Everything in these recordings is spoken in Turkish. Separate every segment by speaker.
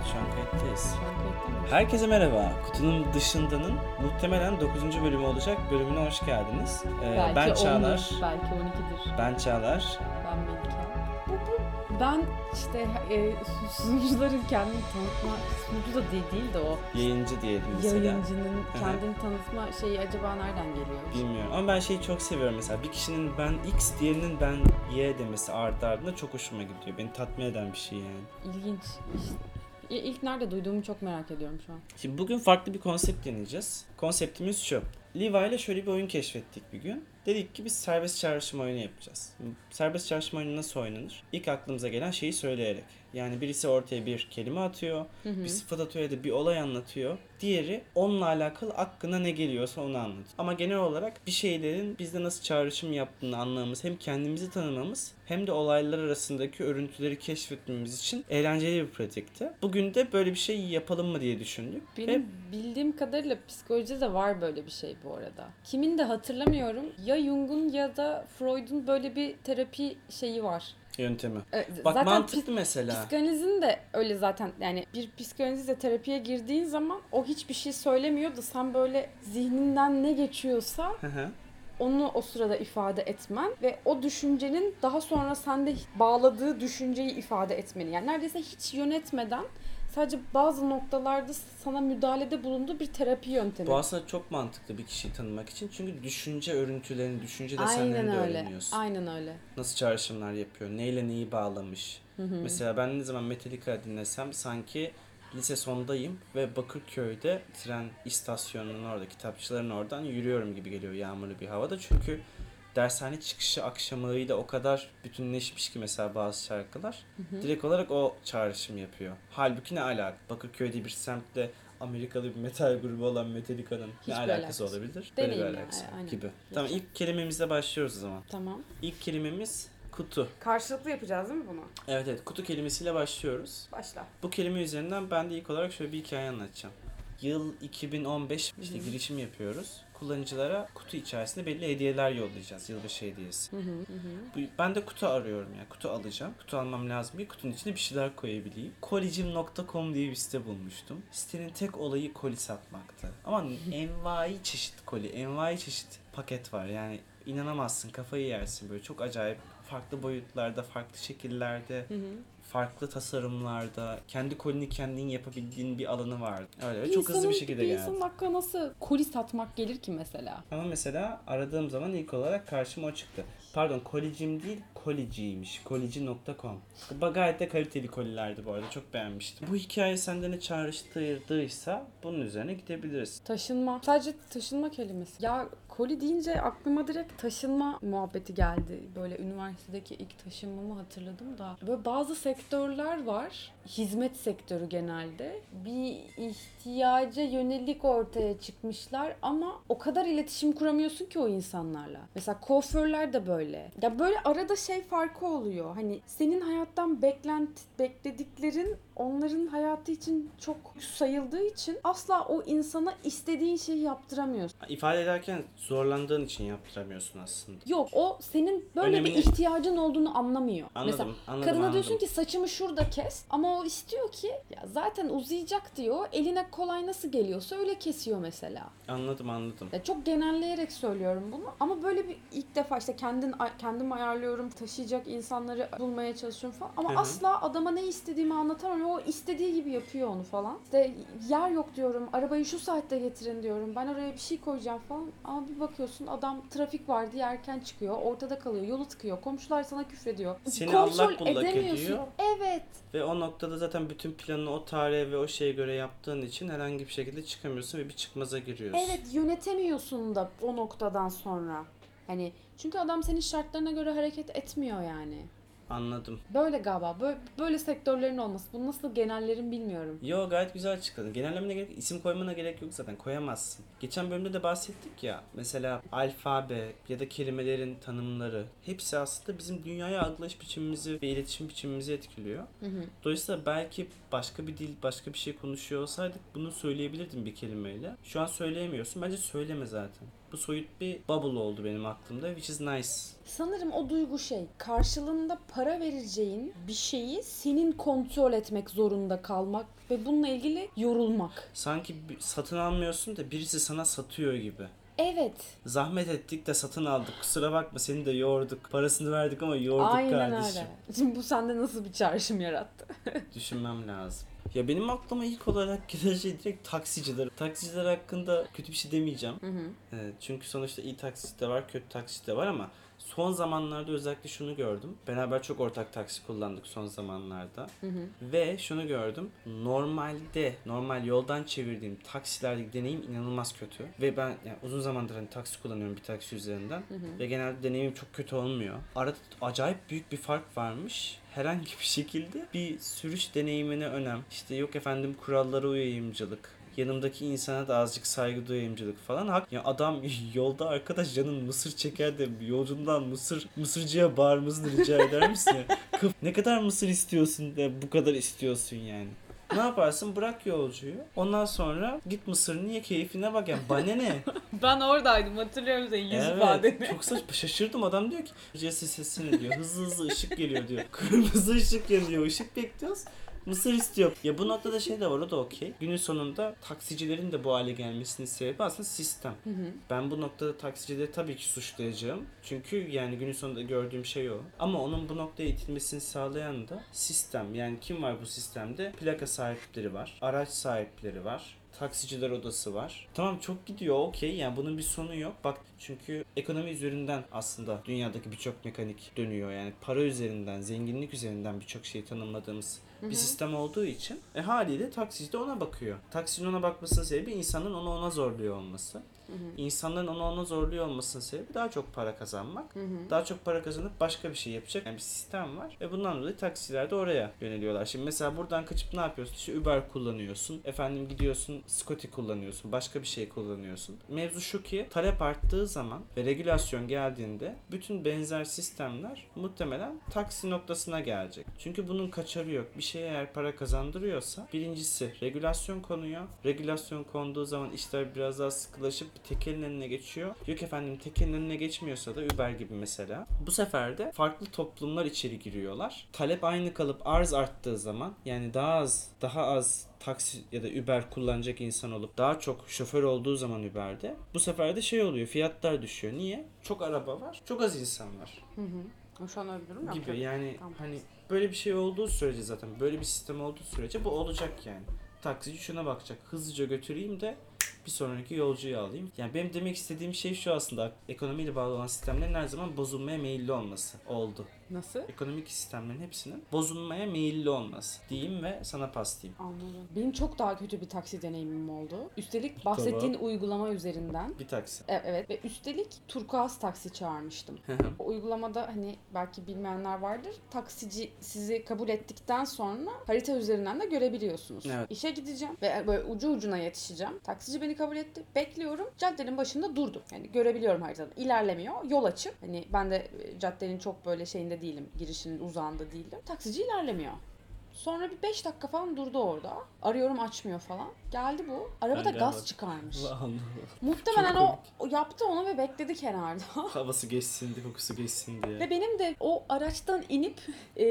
Speaker 1: Evet şu an kayıttayız. Herkese merhaba. Kutunun dışındanın muhtemelen 9. bölümü olacak bölümüne hoş geldiniz. Ee,
Speaker 2: Belki
Speaker 1: ben
Speaker 2: 10'dur,
Speaker 1: Çağlar.
Speaker 2: belki 12'dir.
Speaker 1: Ben Çağlar.
Speaker 2: Ben Melike. Bu, bu, ben işte e, sunucuların kendini tanıtma, sunucu da değil, değil de o
Speaker 1: Yayıncı diyelim mesela.
Speaker 2: yayıncının kendini tanıtma şeyi acaba nereden geliyor?
Speaker 1: Bilmiyorum ama ben şeyi çok seviyorum mesela. Bir kişinin ben X diğerinin ben Y demesi ardı ardına çok hoşuma gidiyor. Beni tatmin eden bir şey yani.
Speaker 2: İlginç. İşte, İlk nerede duyduğumu çok merak ediyorum şu an.
Speaker 1: Şimdi bugün farklı bir konsept deneyeceğiz. Konseptimiz şu. Levi ile şöyle bir oyun keşfettik bir gün. Dedik ki biz serbest çağrışım oyunu yapacağız. Serbest çağrışım oyunu nasıl oynanır? İlk aklımıza gelen şeyi söyleyerek. Yani birisi ortaya bir kelime atıyor, bir sıfat atıyor ya da bir olay anlatıyor. Diğeri onunla alakalı aklına ne geliyorsa onu anlatıyor. Ama genel olarak bir şeylerin bizde nasıl çağrışım yaptığını anlamamız, hem kendimizi tanımamız hem de olaylar arasındaki örüntüleri keşfetmemiz için eğlenceli bir pratikti. Bugün de böyle bir şey yapalım mı diye düşündük. Ve
Speaker 2: Benim bildiğim kadarıyla psikolojide de var böyle bir şey bu arada. Kimin de hatırlamıyorum. Ya Jung'un ya da Freud'un böyle bir terapi şeyi var.
Speaker 1: yöntemi.
Speaker 2: Ee,
Speaker 1: Bak
Speaker 2: zaten
Speaker 1: mantıklı mesela.
Speaker 2: Psikanalizin de öyle zaten yani bir psikanalizle terapiye girdiğin zaman o hiçbir şey söylemiyor da sen böyle zihninden ne geçiyorsa onu o sırada ifade etmen ve o düşüncenin daha sonra sende bağladığı düşünceyi ifade etmeni. Yani neredeyse hiç yönetmeden sadece bazı noktalarda sana müdahalede bulunduğu bir terapi yöntemi.
Speaker 1: Bu aslında çok mantıklı bir kişiyi tanımak için. Çünkü düşünce örüntülerini, düşünce
Speaker 2: Aynen
Speaker 1: desenlerini de
Speaker 2: öyle.
Speaker 1: öğreniyorsun.
Speaker 2: Aynen öyle.
Speaker 1: Nasıl çağrışımlar yapıyor, neyle neyi bağlamış. Mesela ben ne zaman Metallica dinlesem sanki lise sondayım ve Bakırköy'de tren istasyonunun orada, kitapçıların oradan yürüyorum gibi geliyor yağmurlu bir havada. Çünkü dershane çıkışı akşamıyla o kadar bütünleşmiş ki mesela bazı şarkılar. Direkt olarak o çağrışım yapıyor. Halbuki ne alaka? Bakırköy'de bir semtte Amerikalı bir metal grubu olan Metallica'nın ne alakası
Speaker 2: alakası.
Speaker 1: olabilir? Böyle bir
Speaker 2: Deneyim yani,
Speaker 1: alakası
Speaker 2: aynen.
Speaker 1: gibi. Tamam ilk kelimemizle başlıyoruz o zaman.
Speaker 2: Tamam.
Speaker 1: İlk kelimemiz kutu.
Speaker 2: Karşılıklı yapacağız değil mi bunu?
Speaker 1: Evet evet kutu kelimesiyle başlıyoruz.
Speaker 2: Başla.
Speaker 1: Bu kelime üzerinden ben de ilk olarak şöyle bir hikaye anlatacağım. Yıl 2015 işte girişim yapıyoruz. Kullanıcılara kutu içerisinde belli hediyeler yollayacağız. Yılbaşı hediyesi. Ben de kutu arıyorum yani. Kutu alacağım. Kutu almam lazım ki kutunun içine bir şeyler koyabileyim. Kolicim.com diye bir site bulmuştum. Sitenin tek olayı koli satmaktı. Ama envai çeşit koli, envai çeşit paket var. Yani inanamazsın, kafayı yersin böyle. Çok acayip farklı boyutlarda, farklı şekillerde, farklı tasarımlarda, kendi kolini kendin yapabildiğin bir alanı vardı. Öyle ve çok hızlı bir şekilde
Speaker 2: bir
Speaker 1: geldi.
Speaker 2: insanın aklına nasıl koli satmak gelir ki mesela?
Speaker 1: Ama mesela aradığım zaman ilk olarak karşıma o çıktı. Pardon kolicim değil koliciymiş. Kolici.com. Bu Gayet de kaliteli kolilerdi bu arada. Çok beğenmiştim. Bu hikaye sende ne çağrıştırdıysa bunun üzerine gidebiliriz.
Speaker 2: Taşınma. Sadece taşınma kelimesi. Ya koli deyince aklıma direkt taşınma muhabbeti geldi. Böyle üniversitedeki ilk taşınmamı hatırladım da. Böyle bazı sektörler var. Hizmet sektörü genelde. Bir ihtiyaca yönelik ortaya çıkmışlar ama o kadar iletişim kuramıyorsun ki o insanlarla. Mesela kuaförler de böyle. Ya böyle arada şey farkı oluyor. Hani senin hayattan beklenti beklediklerin onların hayatı için çok sayıldığı için asla o insana istediğin şeyi yaptıramıyorsun.
Speaker 1: İfade ederken zorlandığın için yaptıramıyorsun aslında.
Speaker 2: Yok o senin böyle
Speaker 1: Önemini-
Speaker 2: bir ihtiyacın olduğunu anlamıyor.
Speaker 1: Anladım,
Speaker 2: Mesela
Speaker 1: anladım,
Speaker 2: kadına
Speaker 1: anladım.
Speaker 2: diyorsun ki saçımı şurada kes ama o istiyor ki ya zaten uzayacak diyor. Eline kolay nasıl geliyorsa öyle kesiyor mesela.
Speaker 1: Anladım anladım.
Speaker 2: Ya çok genelleyerek söylüyorum bunu ama böyle bir ilk defa işte kendin kendim ayarlıyorum, taşıyacak insanları bulmaya çalışıyorum falan ama
Speaker 1: Hı hı.
Speaker 2: asla adama ne istediğimi anlatamıyorum. O istediği gibi yapıyor onu falan. İşte yer yok diyorum. Arabayı şu saatte getirin diyorum. Ben oraya bir şey koyacağım falan. Ama bir bakıyorsun adam trafik var diye erken çıkıyor. Ortada kalıyor. Yolu tıkıyor. Komşular sana küfrediyor.
Speaker 1: Seni
Speaker 2: Kontrol
Speaker 1: allak bullak
Speaker 2: edemiyorsun.
Speaker 1: ediyor.
Speaker 2: Evet.
Speaker 1: Ve o noktada zaten bütün planını o tarihe ve o şeye göre yaptığın için herhangi bir şekilde çıkamıyorsun ve bir çıkmaza giriyorsun.
Speaker 2: Evet yönetemiyorsun da o noktadan sonra. Hani çünkü adam senin şartlarına göre hareket etmiyor yani.
Speaker 1: Anladım.
Speaker 2: Böyle galiba. Böyle, böyle sektörlerin olması. Bu nasıl genellerin bilmiyorum.
Speaker 1: Yo gayet güzel açıkladın. Genellemene gerek, isim koymana gerek yok zaten koyamazsın. Geçen bölümde de bahsettik ya mesela alfabe ya da kelimelerin tanımları hepsi aslında bizim dünyaya algılayış biçimimizi ve iletişim biçimimizi etkiliyor. Dolayısıyla belki başka bir dil, başka bir şey konuşuyor olsaydık bunu söyleyebilirdim bir kelimeyle. Şu an söyleyemiyorsun. Bence söyleme zaten. Bu soyut bir bubble oldu benim aklımda which is nice.
Speaker 2: Sanırım o duygu şey, karşılığında para vereceğin bir şeyi senin kontrol etmek zorunda kalmak ve bununla ilgili yorulmak.
Speaker 1: Sanki satın almıyorsun da birisi sana satıyor gibi.
Speaker 2: Evet,
Speaker 1: Zahmet ettik de satın aldık. Kusura bakma seni de yorduk. Parasını verdik ama yorduk
Speaker 2: aynen
Speaker 1: kardeşim.
Speaker 2: öyle. Şimdi bu sende nasıl bir çağrışım yarattı?
Speaker 1: Düşünmem lazım. Ya benim aklıma ilk olarak gelen şey direkt taksiciler. Taksiciler hakkında kötü bir şey demeyeceğim.
Speaker 2: Hı hı.
Speaker 1: Evet, çünkü sonuçta iyi taksi de var, kötü taksi de var ama son zamanlarda özellikle şunu gördüm. Beraber çok ortak taksi kullandık son zamanlarda.
Speaker 2: Hı hı.
Speaker 1: Ve şunu gördüm. Normalde, normal yoldan çevirdiğim taksilerdeki deneyim inanılmaz kötü. Ve ben yani uzun zamandır hani taksi kullanıyorum bir taksi üzerinden. Ve genelde deneyimim çok kötü olmuyor. Arada acayip büyük bir fark varmış. Herhangi bir şekilde bir sürüş deneyimine önem. İşte yok efendim kurallara uyayımcılık. Yanımdaki insana da azıcık saygı duyayımcılık falan. Hak ya adam yolda arkadaş canın mısır çeker de yolcundan mısır mısırcıya bağırmasını rica eder misin? Kıf, ne kadar mısır istiyorsun de bu kadar istiyorsun yani. Ne yaparsın? Bırak yolcuyu. Ondan sonra git mısırını ye keyfine bak yani bana ne?
Speaker 2: Ben oradaydım hatırlıyorum senin yüz ifadeni.
Speaker 1: Çok saçma şaşırdım adam diyor ki Jesse sesini diyor hızlı hızlı ışık geliyor diyor. Kırmızı ışık yanıyor ışık bekliyoruz. Mısır istiyor. Ya bu noktada şey de var o da okey. Günün sonunda taksicilerin de bu hale gelmesinin sebebi aslında sistem.
Speaker 2: Hı hı.
Speaker 1: Ben bu noktada taksicileri tabii ki suçlayacağım. Çünkü yani günün sonunda gördüğüm şey o. Ama onun bu noktaya itilmesini sağlayan da sistem. Yani kim var bu sistemde? Plaka sahipleri var. Araç sahipleri var. Taksiciler odası var. Tamam çok gidiyor okey yani bunun bir sonu yok. Bak çünkü ekonomi üzerinden aslında dünyadaki birçok mekanik dönüyor. Yani para üzerinden, zenginlik üzerinden birçok şeyi tanımladığımız bir sistem olduğu için e, haliyle taksici de ona bakıyor. Taksicinin ona bakmasının sebebi insanın onu ona zorluyor olması. İnsanların onu ona zorluyor olmasının sebebi daha çok para kazanmak. Daha çok para kazanıp başka bir şey yapacak yani bir sistem var. Ve bundan dolayı taksiciler de oraya yöneliyorlar. Şimdi mesela buradan kaçıp ne yapıyorsun? İşte Uber kullanıyorsun. Efendim gidiyorsun Scotty kullanıyorsun. Başka bir şey kullanıyorsun. Mevzu şu ki talep arttığı zaman ve regülasyon geldiğinde bütün benzer sistemler muhtemelen taksi noktasına gelecek. Çünkü bunun kaçarı yok. Bir şeye eğer para kazandırıyorsa birincisi regülasyon konuyor. Regülasyon konduğu zaman işler biraz daha sıkılaşıp tekelin önüne geçiyor. Yok efendim tekelin önüne geçmiyorsa da Uber gibi mesela. Bu sefer de farklı toplumlar içeri giriyorlar. Talep aynı kalıp arz arttığı zaman yani daha az daha az taksi ya da Uber kullanacak insan olup daha çok şoför olduğu zaman Uber'de bu sefer de şey oluyor fiyatlar düşüyor. Niye? Çok araba var, çok az insan var
Speaker 2: Hı hı.
Speaker 1: Gibi yani
Speaker 2: Tamam.
Speaker 1: hani böyle bir şey olduğu sürece zaten böyle bir sistem olduğu sürece bu olacak yani. Taksici şuna bakacak hızlıca götüreyim de bir sonraki yolcuyu alayım. Yani benim demek istediğim şey şu aslında ekonomiyle bağlı olan sistemlerin her zaman bozulmaya meyilli olması oldu.
Speaker 2: Nasıl?
Speaker 1: Ekonomik sistemlerin hepsinin bozulmaya meyilli olması diyeyim ve sana paslayayım.
Speaker 2: Anladım. Benim çok daha kötü bir taksi deneyimim oldu. Üstelik bahsettiğin uygulama üzerinden.
Speaker 1: Bir taksi.
Speaker 2: E- Evet ve üstelik turkuaz taksi çağırmıştım. O uygulamada hani belki bilmeyenler vardır. Taksici sizi kabul ettikten sonra harita üzerinden de görebiliyorsunuz.
Speaker 1: Evet.
Speaker 2: İşe gideceğim ve böyle ucu ucuna yetişeceğim. Taksici beni kabul etti. Bekliyorum. Caddenin başında durdum. Yani görebiliyorum haritada. İlerlemiyor. Yol açık. Hani ben de e, caddenin çok böyle şeyinde değilim. Girişinin uzağında değilim. Taksici ilerlemiyor. Sonra bir 5 dakika falan durdu orada. Arıyorum açmıyor falan. Geldi bu. Arabada
Speaker 1: Ben
Speaker 2: gaz
Speaker 1: gelmedim.
Speaker 2: çıkarmış.
Speaker 1: Allah
Speaker 2: Muhtemelen o, o yaptı onu ve bekledi kenarda.
Speaker 1: Havası geçsin, kokusu geçsin diye.
Speaker 2: ve benim de o araçtan inip e,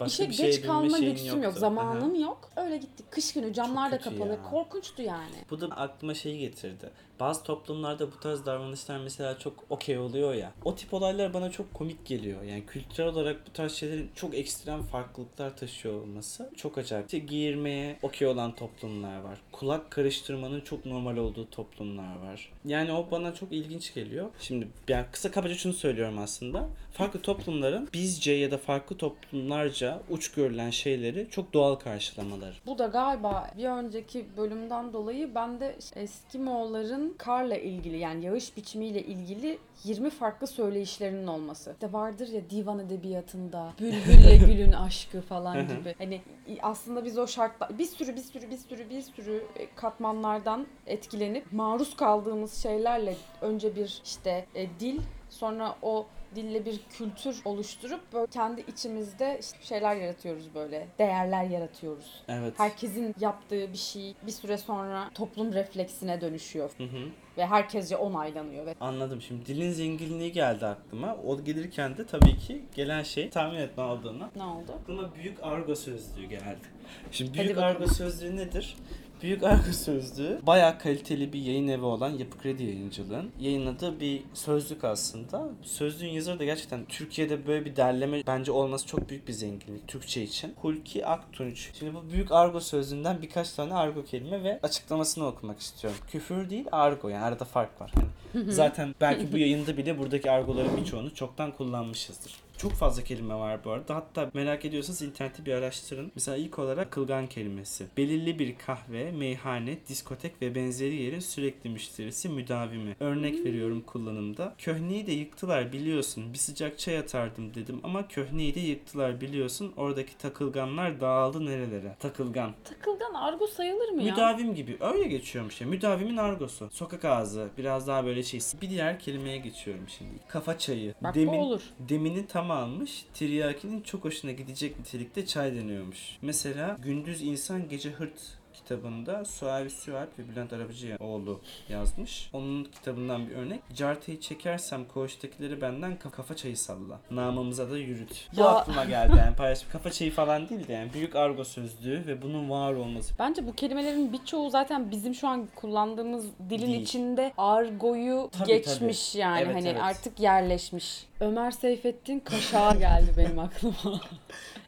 Speaker 1: Başka
Speaker 2: işe
Speaker 1: şeye
Speaker 2: geç kalma lüksüm yok, zamanım yok. Öyle gittik. Kış günü camlar da kapalı.
Speaker 1: ya.
Speaker 2: Korkunçtu yani.
Speaker 1: Bu da aklıma şeyi getirdi. Bazı toplumlarda bu tarz davranışlar mesela çok okey oluyor ya. O tip olaylar bana çok komik geliyor. Yani kültürel olarak bu tarz şeylerin çok ekstrem farklılıklar taşıyor olması çok acayip. İşte giyirmeye okey olan toplumlar var. Kulak karıştırmanın çok normal olduğu toplumlar var. Yani o bana çok ilginç geliyor. Şimdi yani kısa kabaca şunu söylüyorum aslında. Farklı toplumların bizce ya da farklı toplumlarca uç görülen şeyleri çok doğal karşılamaları.
Speaker 2: Bu da galiba bir önceki bölümden dolayı bende Eskimoğulların karla ilgili yani yağış biçimiyle ilgili 20 farklı söyleyişlerinin olması. İşte vardır ya divan edebiyatında bülbülle gülün aşkı falan gibi. Hani aslında biz o şartlar bir sürü bir sürü bir sürü bir sürü katmanlardan etkilenip maruz kaldığımız şeylerle önce bir işte e, dil Sonra o dille bir kültür oluşturup böyle kendi içimizde işte şeyler yaratıyoruz böyle. Değerler yaratıyoruz.
Speaker 1: Evet.
Speaker 2: Herkesin yaptığı bir şey bir süre sonra toplum refleksine dönüşüyor
Speaker 1: Hı hı.
Speaker 2: ve herkesce onaylanıyor ve
Speaker 1: Anladım. Şimdi dilin zenginliği geldi aklıma. O gelirken de tabii ki gelen şey tahmin etme aldığına.
Speaker 2: ne oldu?
Speaker 1: Aklıma büyük argo sözlüğü geldi. Şimdi büyük argo sözlüğü nedir? Büyük Argo Sözlüğü bayağı kaliteli bir yayın evi olan Yapı Kredi Yayıncılığın yayınladığı bir sözlük aslında. Sözlüğün yazarı da gerçekten Türkiye'de böyle bir derleme bence olması çok büyük bir zenginlik Türkçe için. Hulki Aktunç. Şimdi bu Büyük Argo Sözlüğü'nden birkaç tane argo kelime ve açıklamasını okumak istiyorum. Küfür değil argo yani arada fark var. Hani zaten belki bu yayında bile buradaki argoların birçoğunu çoktan kullanmışızdır. Çok fazla kelime var bu arada. Hatta merak ediyorsanız internette bir araştırın. Mesela ilk olarak kılgan kelimesi. Belirli bir kahve, meyhane, diskotek ve benzeri yerin sürekli müşterisi müdavimi. Örnek veriyorum kullanımda. Köhneyi de yıktılar biliyorsun. Bir sıcak çay atardım dedim ama köhneyi de yıktılar biliyorsun. Oradaki takılganlar dağıldı nerelere. Takılgan.
Speaker 2: Takılgan argo sayılır mı ya?
Speaker 1: Müdavim gibi. Öyle geçiyormuş ya. Müdavimin argosu. Sokak ağzı. Biraz daha böyle şey. Bir diğer kelimeye geçiyorum şimdi. Kafa çayı.
Speaker 2: Bak
Speaker 1: Demin,
Speaker 2: bu olur.
Speaker 1: Demini tam almış. Tiryakinin çok hoşuna gidecek nitelikte çay deniyormuş. Mesela Gündüz İnsan Gece Hırt kitabında Suavi Süalp ve Bülent Arabacıoğlu yazmış. Onun kitabından bir örnek. Carteyi çekersem koğuştakileri benden ka- kafa çayı salla. Namımıza da yürüt. Bu
Speaker 2: Ya-
Speaker 1: aklıma geldi yani paylaşım. Kafa çayı falan değil de yani büyük argo sözlüğü ve bunun var olması.
Speaker 2: Bence bu kelimelerin birçoğu zaten bizim şu an kullandığımız dilin
Speaker 1: Değil.
Speaker 2: içinde argoyu
Speaker 1: Tabii,
Speaker 2: geçmiş yani
Speaker 1: Evet,
Speaker 2: hani
Speaker 1: evet.
Speaker 2: artık yerleşmiş. Ömer Seyfettin Kaşağı geldi benim aklıma.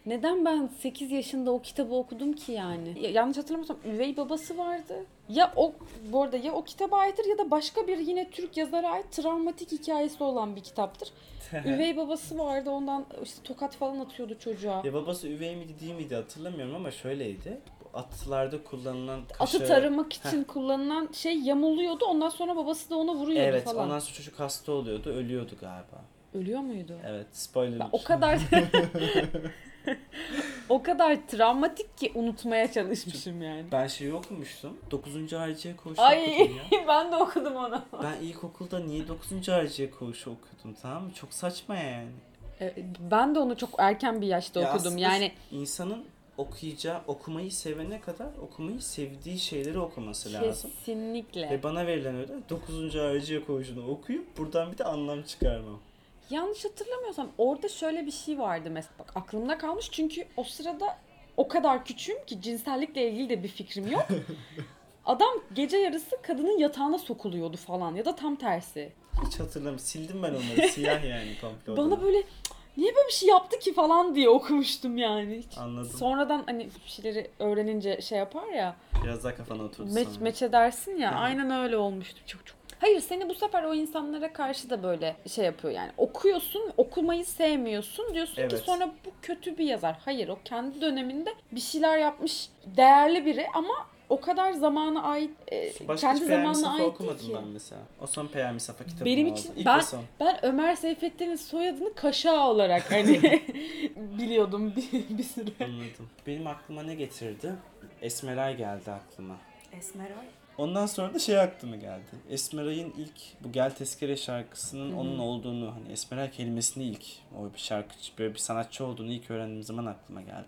Speaker 2: Neden ben 8 yaşında o kitabı okudum ki yani? Ya- yanlış hatırlamıyorsam üvey babası vardı. Ya o bu arada ya o kitaba aittir ya da başka bir yine Türk yazara ait travmatik hikayesi olan bir kitaptır. üvey babası vardı ondan işte tokat falan atıyordu çocuğa.
Speaker 1: Ya babası üvey miydi değil miydi hatırlamıyorum ama şöyleydi. Bu atlarda kullanılan
Speaker 2: Atı
Speaker 1: kaşağı...
Speaker 2: taramak için kullanılan şey yamuluyordu. Ondan sonra babası da ona vuruyordu
Speaker 1: Evet
Speaker 2: falan.
Speaker 1: ondan sonra çocuk hasta oluyordu ölüyordu galiba.
Speaker 2: Ölüyor muydu?
Speaker 1: Evet spoiler.
Speaker 2: Ben o kadar o kadar travmatik ki unutmaya çalışmışım yani.
Speaker 1: Ben şey okumuştum. 9. hariciye koğuşu
Speaker 2: Ay
Speaker 1: okudum ya.
Speaker 2: ben de okudum onu.
Speaker 1: Ben ilkokulda niye 9. hariciye koğuşu okudum tamam mı? Çok saçma yani.
Speaker 2: E, Ben de onu çok erken bir yaşta
Speaker 1: Ya
Speaker 2: okudum. Yani
Speaker 1: insanın okuyacağı, okumayı sevene kadar okumayı sevdiği şeyleri okuması lazım.
Speaker 2: kesinlikle.
Speaker 1: Ve bana verilen öyle 9. hariciye koğuşunu okuyup buradan bir de anlam çıkarmam.
Speaker 2: Yanlış hatırlamıyorsam orada şöyle bir şey vardı mesela. Bak aklımda kalmış çünkü o sırada o kadar küçüğüm ki cinsellikle ilgili de bir fikrim yok. Adam gece yarısı kadının yatağına sokuluyordu falan ya da tam tersi.
Speaker 1: Hiç hatırlamıyorum. Sildim ben onları. Siyah yani komple
Speaker 2: Bana
Speaker 1: odalar.
Speaker 2: böyle "Cık, niye böyle bir şey yaptı ki falan diye okumuştum yani. Hiç-
Speaker 1: Anladım.
Speaker 2: Sonradan hani bir şeyleri öğrenince şey yapar ya
Speaker 1: Biraz daha kafana oturdu
Speaker 2: meç,
Speaker 1: sonra.
Speaker 2: meç edersin ya aynen öyle olmuştu çok. Hayır seni bu sefer o insanlara karşı da böyle şey yapıyor yani okuyorsun okumayı sevmiyorsun diyorsun ki
Speaker 1: Evet.
Speaker 2: sonra bu kötü bir yazar. Hayır o kendi döneminde bir şeyler yapmış değerli biri ama o kadar zamana ait e,
Speaker 1: Başka
Speaker 2: kendi zamanına ait değil
Speaker 1: okumadım
Speaker 2: ki.
Speaker 1: ben mesela. O son Peyami Safa kitabını
Speaker 2: Benim
Speaker 1: aldım.
Speaker 2: için
Speaker 1: İlk
Speaker 2: ben
Speaker 1: son.
Speaker 2: ben Ömer Seyfettin'in soyadını Kaşağı olarak hani biliyordum bir, bir süre.
Speaker 1: Anladım. Benim aklıma ne getirdi? Esmeray geldi aklıma.
Speaker 2: Esmeray.
Speaker 1: Ondan sonra da şey aklıma geldi. Esmeray'ın ilk bu Gel Tezkere şarkısının onun olduğunu hani Esmeray kelimesini ilk o bir şarkıcı böyle bir sanatçı olduğunu ilk öğrendiğim zaman aklıma geldi.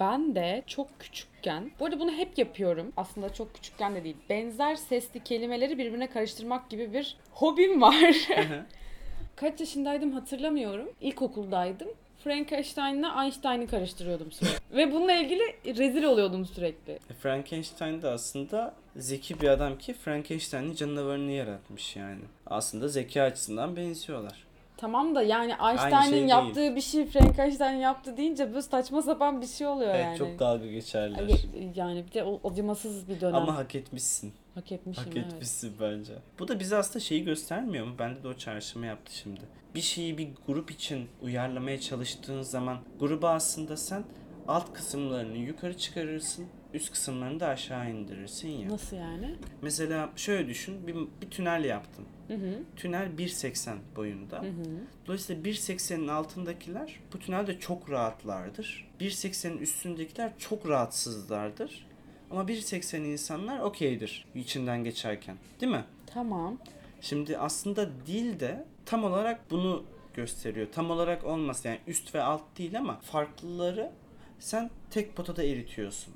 Speaker 2: Ben de çok küçükken, bu arada bunu hep yapıyorum. Aslında çok küçükken de değil. Benzer sesli kelimeleri birbirine karıştırmak gibi bir hobim var. Kaç yaşındaydım hatırlamıyorum. İlkokuldaydım. Frankenstein'la Einstein'ı karıştırıyordum sürekli. Ve bununla ilgili rezil oluyordum sürekli.
Speaker 1: E, Frankenstein de aslında zeki bir adam ki Frankenstein'in canavarını yaratmış yani. Aslında zeka açısından benziyorlar.
Speaker 2: Tamam da yani
Speaker 1: şey
Speaker 2: Einstein'ın
Speaker 1: değil.
Speaker 2: yaptığı bir şey Frankenstein yaptı deyince böyle saçma sapan bir şey oluyor
Speaker 1: Evet
Speaker 2: yani.
Speaker 1: çok dalga geçerler.
Speaker 2: Yani bir de o acımasız bir dönem.
Speaker 1: Ama hak etmişsin.
Speaker 2: Hak etmişim
Speaker 1: Hak
Speaker 2: evet.
Speaker 1: etmişsin bence. Bu da bize aslında şeyi göstermiyor mu? Bende de o çağrışımı yaptı şimdi. Bir şeyi bir grup için uyarlamaya çalıştığın zaman gruba aslında sen alt kısımlarını yukarı çıkarırsın. Üst kısımlarını da aşağı indirirsin ya.
Speaker 2: Nasıl yani?
Speaker 1: Mesela şöyle düşün. Bir, bir tünel yaptın.
Speaker 2: Hı hı.
Speaker 1: Tünel 1.80 boyunda.
Speaker 2: Hı hı.
Speaker 1: Dolayısıyla 1.80'in altındakiler bu tünelde çok rahatlardır. 1.80'in üstündekiler çok rahatsızlardır. Ama 1.80 insanlar okeydir içinden geçerken. Değil mi?
Speaker 2: Tamam.
Speaker 1: Şimdi aslında dil de tam olarak bunu gösteriyor. Tam olarak olmaz yani üst ve alt değil ama farklıları sen tek potada eritiyorsun.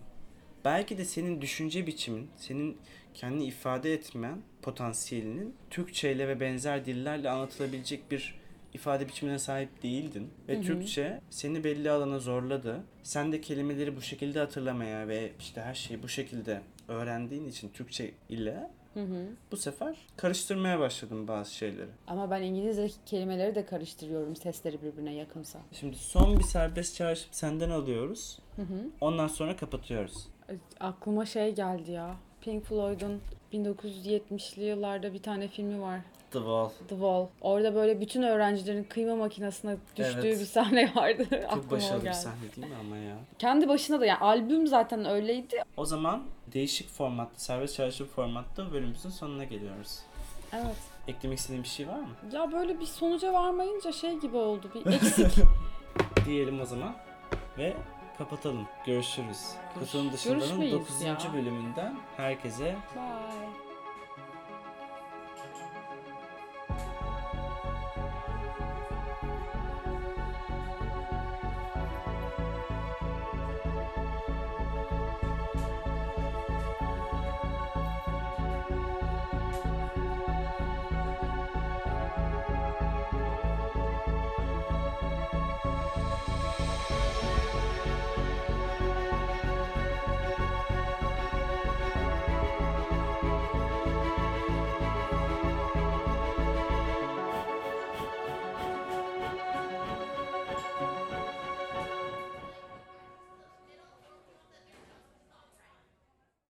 Speaker 1: Belki de senin düşünce biçimin, senin kendini ifade etmen potansiyelinin Türkçe ile ve benzer dillerle anlatılabilecek bir ifade biçimine sahip değildin. Ve Türkçe seni belli alana zorladı. Sen de kelimeleri bu şekilde hatırlamaya ve işte her şeyi bu şekilde öğrendiğin için Türkçe ile
Speaker 2: Hı hı.
Speaker 1: bu sefer karıştırmaya başladım bazı şeyleri.
Speaker 2: Ama ben İngilizce kelimeleri de karıştırıyorum sesleri birbirine yakınsa.
Speaker 1: Şimdi son bir serbest çağrışım senden alıyoruz.
Speaker 2: Hı hı.
Speaker 1: Ondan sonra kapatıyoruz.
Speaker 2: Aklıma şey geldi ya. Pink Floyd'un 1970'li yıllarda bir tane filmi var.
Speaker 1: The Wall.
Speaker 2: The Wall. Orada böyle bütün öğrencilerin kıyma makinesine düştüğü
Speaker 1: Evet.
Speaker 2: bir sahne vardı.
Speaker 1: Çok başarılı bir sahne değil mi ama ya?
Speaker 2: Kendi başına da yani albüm zaten öyleydi.
Speaker 1: O zaman değişik formatta, serbest çağrışım formatta bölümümüzün sonuna geliyoruz.
Speaker 2: Evet.
Speaker 1: Eklemek istediğin bir şey var mı?
Speaker 2: Ya böyle bir sonuca varmayınca şey gibi oldu. Bir eksik.
Speaker 1: Diyelim o zaman ve kapatalım. Görüşürüz.
Speaker 2: Görüş-
Speaker 1: Kutunun dışındanın
Speaker 2: görüşmeyiz
Speaker 1: 9.
Speaker 2: ya.
Speaker 1: bölümünden herkese
Speaker 2: Bye.